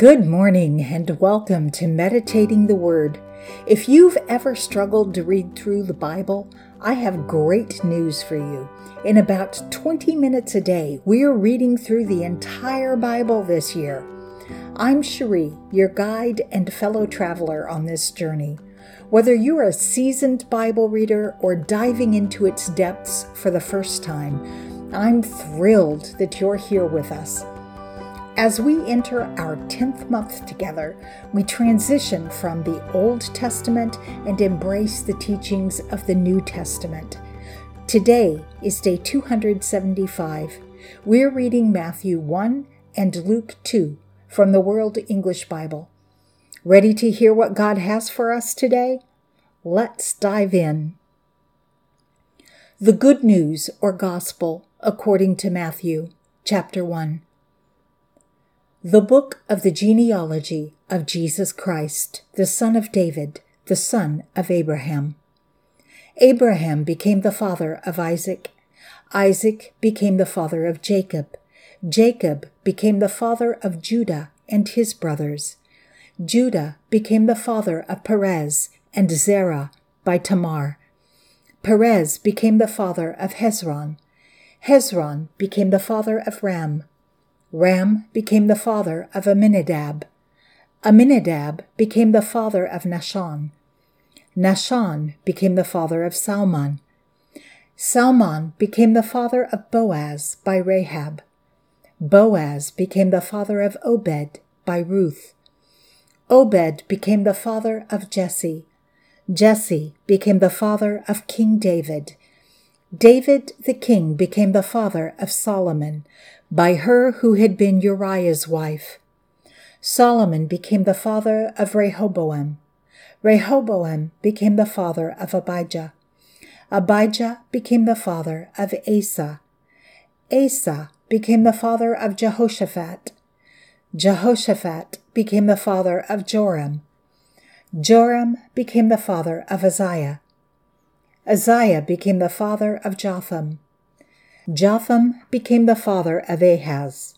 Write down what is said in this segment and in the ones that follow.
Good morning and welcome to Meditating the Word. If you've ever struggled to read through the Bible, I have great news for you. In about 20 minutes a day, we are reading through the entire Bible this year. I'm Cherie, your guide and fellow traveler on this journey. Whether you're a seasoned Bible reader or diving into its depths for the first time, I'm thrilled that you're here with us. As we enter our 10th month together, we transition from the Old Testament and embrace the teachings of the New Testament. Today is day 275. We're reading Matthew 1 and Luke 2 from the World English Bible. Ready to hear what God has for us today? Let's dive in. The Good News or Gospel according to Matthew, chapter 1. The Book of the Genealogy of Jesus Christ, the son of David, the son of Abraham. Abraham became the father of Isaac. Isaac became the father of Jacob. Jacob became the father of Judah and his brothers. Judah became the father of Perez and Zerah by Tamar. Perez became the father of Hezron. Hezron became the father of Ram. Ram became the father of Amminadab. Amminadab became the father of Nahshon. Nahshon became the father of Salmon. Salmon became the father of Boaz by Rahab. Boaz became the father of Obed by Ruth. Obed became the father of Jesse. Jesse became the father of King David. David the king became the father of Solomon by her who had been Uriah's wife. Solomon became the father of Rehoboam. Rehoboam became the father of Abijah. Abijah became the father of Asa. Asa became the father of Jehoshaphat. Jehoshaphat became the father of Joram. Joram became the father of Uzziah. Uzziah became the father of Jotham. Jotham became the father of Ahaz.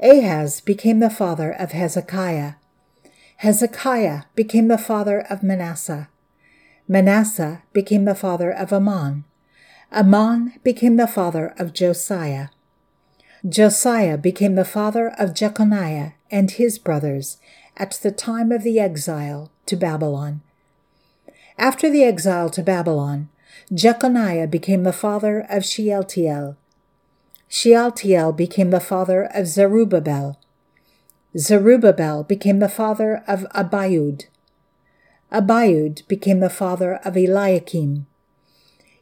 Ahaz became the father of Hezekiah. Hezekiah became the father of Manasseh. Manasseh became the father of Amon. Amon became the father of Josiah. Josiah became the father of Jeconiah and his brothers at the time of the exile to Babylon. After the exile to Babylon, Jeconiah became the father of Shealtiel. Shealtiel became the father of Zerubbabel. Zerubbabel became the father of Abiud. Abiud became the father of Eliakim.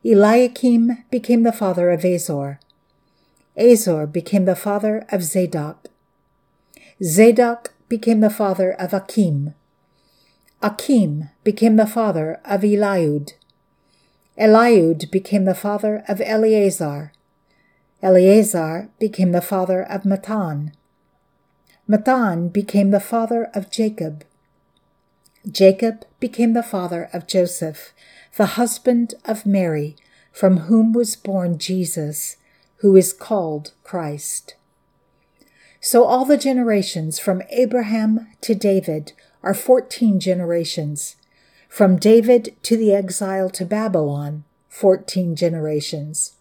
Eliakim became the father of Azor. Azor became the father of Zadok. Zadok became the father of Achim. Achim became the father of Eliud. Eliud became the father of Eleazar. Eleazar became the father of Matthan. Matthan became the father of Jacob. Jacob became the father of Joseph, the husband of Mary, from whom was born Jesus, who is called Christ. So all the generations from Abraham to David are fourteen generations from David to the exile to Babylon, 14 generations.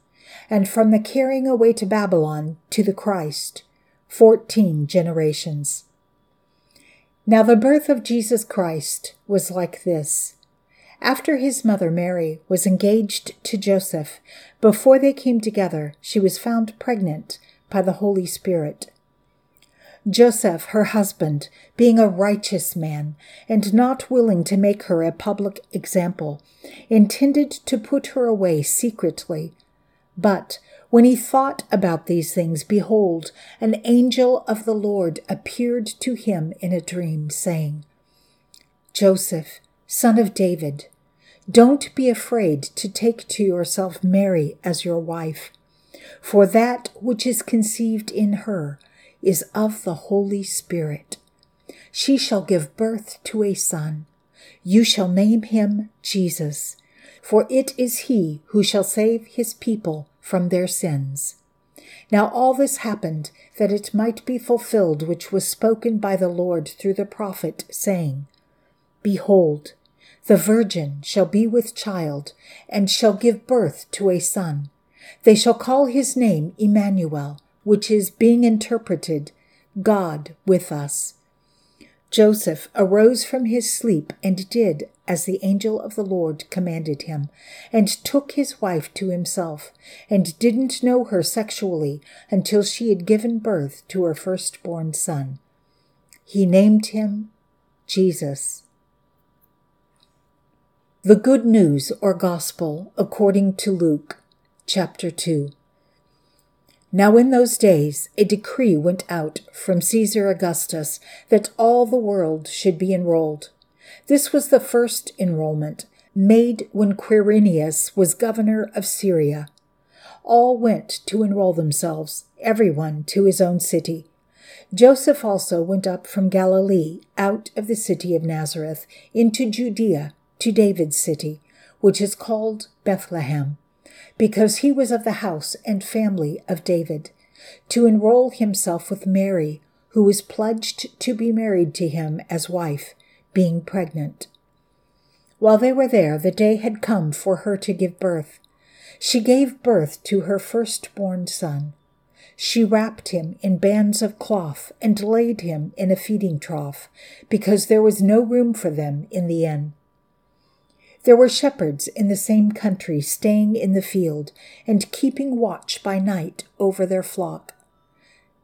And from the carrying away to Babylon to the Christ, 14 generations. Now the birth of Jesus Christ was like this. After his mother Mary was engaged to Joseph, before they came together, she was found pregnant by the Holy Spirit. Joseph, her husband, being a righteous man, and not willing to make her a public example, intended to put her away secretly. But when he thought about these things, behold, an angel of the Lord appeared to him in a dream, saying, Joseph, son of David, don't be afraid to take to yourself Mary as your wife, for that which is conceived in her is of the Holy Spirit. She shall give birth to a son. You shall name him Jesus, for it is he who shall save his people from their sins. Now all this happened that it might be fulfilled which was spoken by the Lord through the prophet, saying, Behold, the virgin shall be with child, and shall give birth to a son. They shall call his name Emmanuel, which is being interpreted, God with us. Joseph arose from his sleep and did as the angel of the Lord commanded him, and took his wife to himself, and didn't know her sexually until she had given birth to her firstborn son. He named him Jesus. The Good News or Gospel according to Luke, chapter 2. Now in those days a decree went out from Caesar Augustus that all the world should be enrolled. This was the first enrollment, made when Quirinius was governor of Syria. All went to enroll themselves, everyone to his own city. Joseph also went up from Galilee, out of the city of Nazareth, into Judea, to David's city, which is called Bethlehem because he was of the house and family of David, to enroll himself with Mary, who was pledged to be married to him as wife, being pregnant. While they were there, the day had come for her to give birth. She gave birth to her firstborn son. She wrapped him in bands of cloth and laid him in a feeding trough, because there was no room for them in the inn. There were shepherds in the same country staying in the field and keeping watch by night over their flock.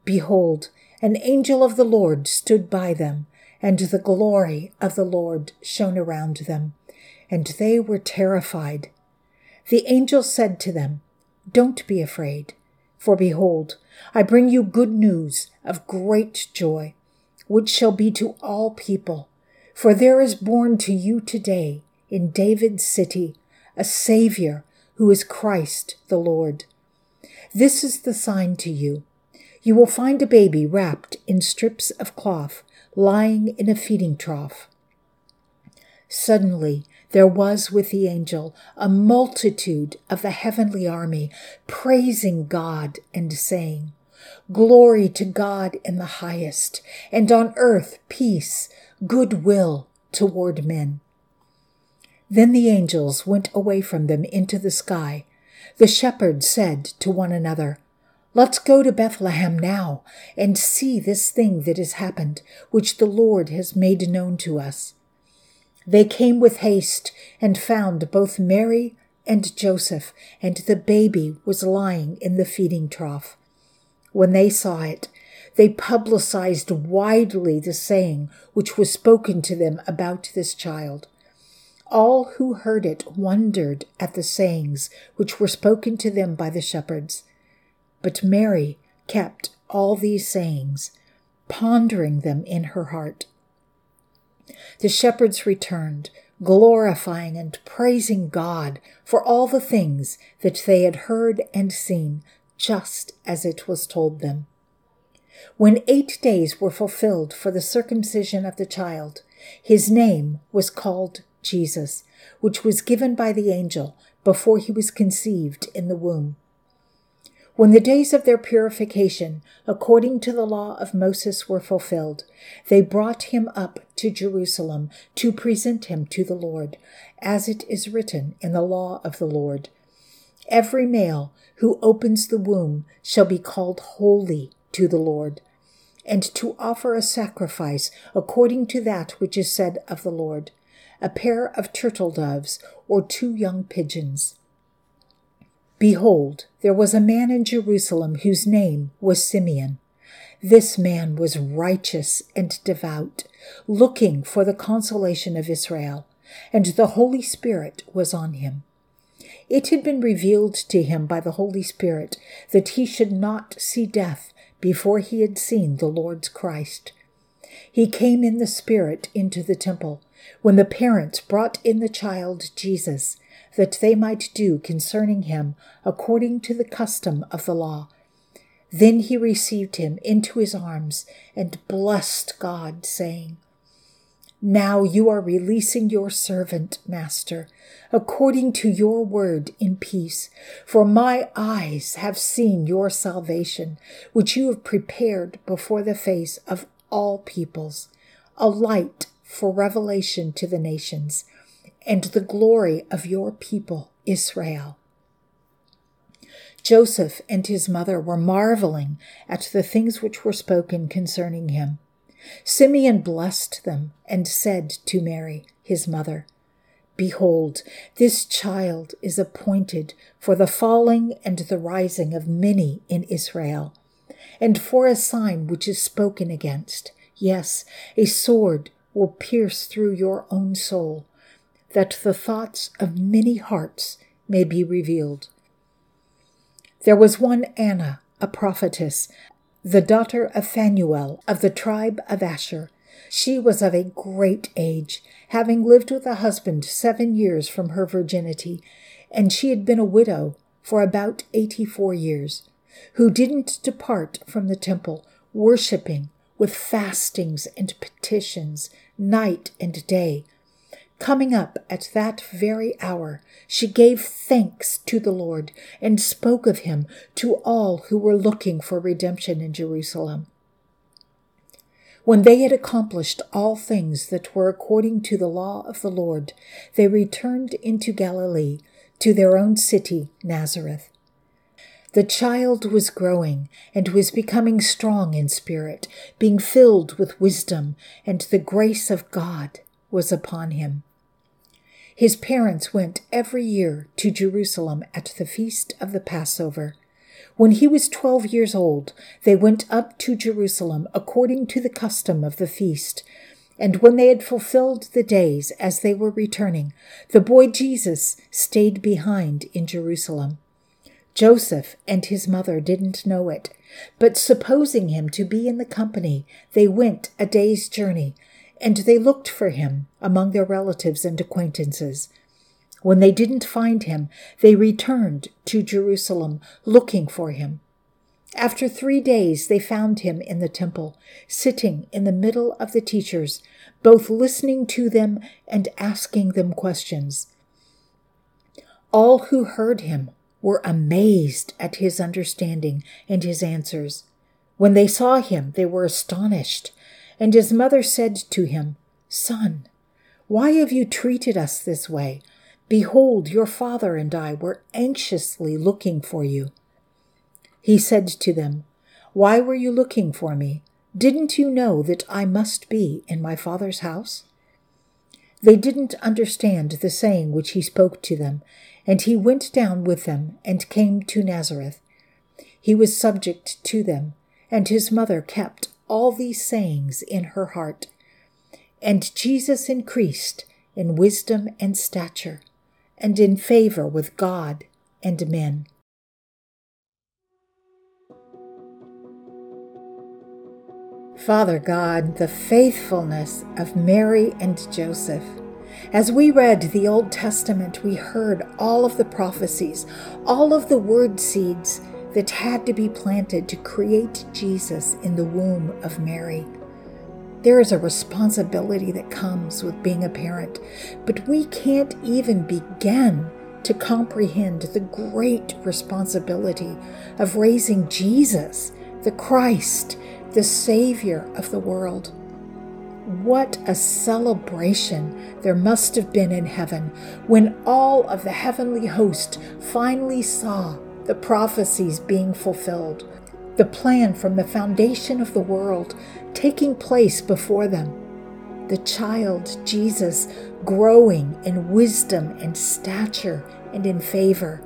Behold, an angel of the Lord stood by them, and the glory of the Lord shone around them, and they were terrified. The angel said to them, Don't be afraid, for behold, I bring you good news of great joy, which shall be to all people. For there is born to you today in David's city a Savior who is Christ the Lord. This is the sign to you. You will find a baby wrapped in strips of cloth, lying in a feeding trough. Suddenly there was with the angel a multitude of the heavenly army, praising God and saying, Glory to God in the highest, and on earth peace, goodwill toward men. Then the angels went away from them into the sky. The shepherds said to one another, Let's go to Bethlehem now and see this thing that has happened, which the Lord has made known to us. They came with haste and found both Mary and Joseph, and the baby was lying in the feeding trough. When they saw it, they publicized widely the saying which was spoken to them about this child. All who heard it wondered at the sayings which were spoken to them by the shepherds. But Mary kept all these sayings, pondering them in her heart. The shepherds returned, glorifying and praising God for all the things that they had heard and seen, just as it was told them. When eight days were fulfilled for the circumcision of the child, his name was called Jesus, which was given by the angel before he was conceived in the womb. When the days of their purification, according to the law of Moses, were fulfilled, they brought him up to Jerusalem to present him to the Lord, as it is written in the law of the Lord. Every male who opens the womb shall be called holy to the Lord, and to offer a sacrifice according to that which is said of the Lord a pair of turtle doves, or two young pigeons. Behold, there was a man in Jerusalem whose name was Simeon. This man was righteous and devout, looking for the consolation of Israel, and the Holy Spirit was on him. It had been revealed to him by the Holy Spirit that he should not see death before he had seen the Lord's Christ. He came in the Spirit into the temple when the parents brought in the child Jesus, that they might do concerning him according to the custom of the law. Then he received him into his arms and blessed God, saying, Now you are releasing your servant, Master, according to your word in peace. For my eyes have seen your salvation, which you have prepared before the face of all peoples, a light for revelation to the nations, and the glory of your people, Israel. Joseph and his mother were marveling at the things which were spoken concerning him. Simeon blessed them and said to Mary, his mother, Behold, this child is appointed for the falling and the rising of many in Israel, and for a sign which is spoken against. Yes, a sword will pierce through your own soul, that the thoughts of many hearts may be revealed. There was one Anna, a prophetess, the daughter of Phanuel of the tribe of Asher. She was of a great age, having lived with a husband seven years from her virginity, and she had been a widow for about eighty four years, who didn't depart from the temple, worshipping with fastings and petitions night and day Coming up at that very hour, she gave thanks to the Lord and spoke of him to all who were looking for redemption in Jerusalem. When they had accomplished all things that were according to the law of the Lord, they returned into Galilee to their own city, Nazareth. The child was growing and was becoming strong in spirit, being filled with wisdom, and the grace of God was upon him. His parents went every year to Jerusalem at the feast of the Passover. When he was twelve years old, they went up to Jerusalem according to the custom of the feast. And when they had fulfilled the days as they were returning, the boy Jesus stayed behind in Jerusalem. Joseph and his mother didn't know it, but supposing him to be in the company, they went a day's journey and they looked for him among their relatives and acquaintances. When they didn't find him, they returned to Jerusalem looking for him. After three days, they found him in the temple, sitting in the middle of the teachers, both listening to them and asking them questions. All who heard him were amazed at his understanding and his answers. When they saw him, they were astonished and his mother said to him, Son, why have you treated us this way? Behold, your father and I were anxiously looking for you. He said to them, Why were you looking for me? Didn't you know that I must be in my father's house? They didn't understand the saying which he spoke to them, and he went down with them and came to Nazareth. He was subject to them, and his mother kept all these sayings in her heart. And Jesus increased in wisdom and stature, and in favor with God and men. Father God, the faithfulness of Mary and Joseph. As we read the Old Testament, we heard all of the prophecies, all of the word seeds that had to be planted to create Jesus in the womb of Mary. There is a responsibility that comes with being a parent, but we can't even begin to comprehend the great responsibility of raising Jesus, the Christ, the Savior of the world. What a celebration there must have been in heaven when all of the heavenly host finally saw the prophecies being fulfilled, the plan from the foundation of the world taking place before them, the child Jesus growing in wisdom and stature and in favor.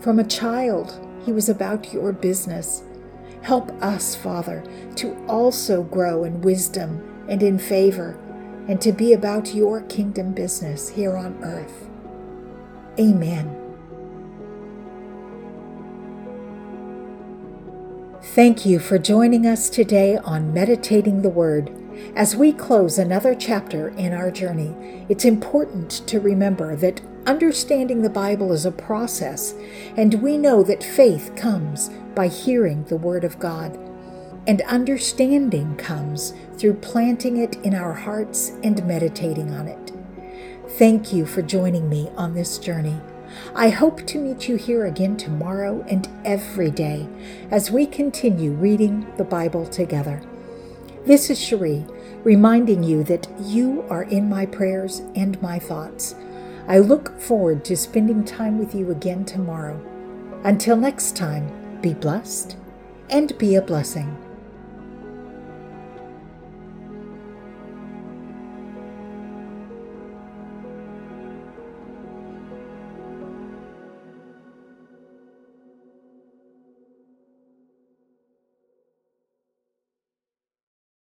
From a child, he was about your business. Help us, Father, to also grow in wisdom and in favor, and to be about your kingdom business here on earth. Amen. Thank you for joining us today on Meditating the Word. As we close another chapter in our journey, it's important to remember that understanding the Bible is a process, and we know that faith comes by hearing the Word of God. and understanding comes through planting it in our hearts and meditating on it. Thank you for joining me on this journey. I hope to meet you here again tomorrow and every day as we continue reading the Bible together. This is Cherie, reminding you that you are in my prayers and my thoughts. I look forward to spending time with you again tomorrow. Until next time, be blessed and be a blessing.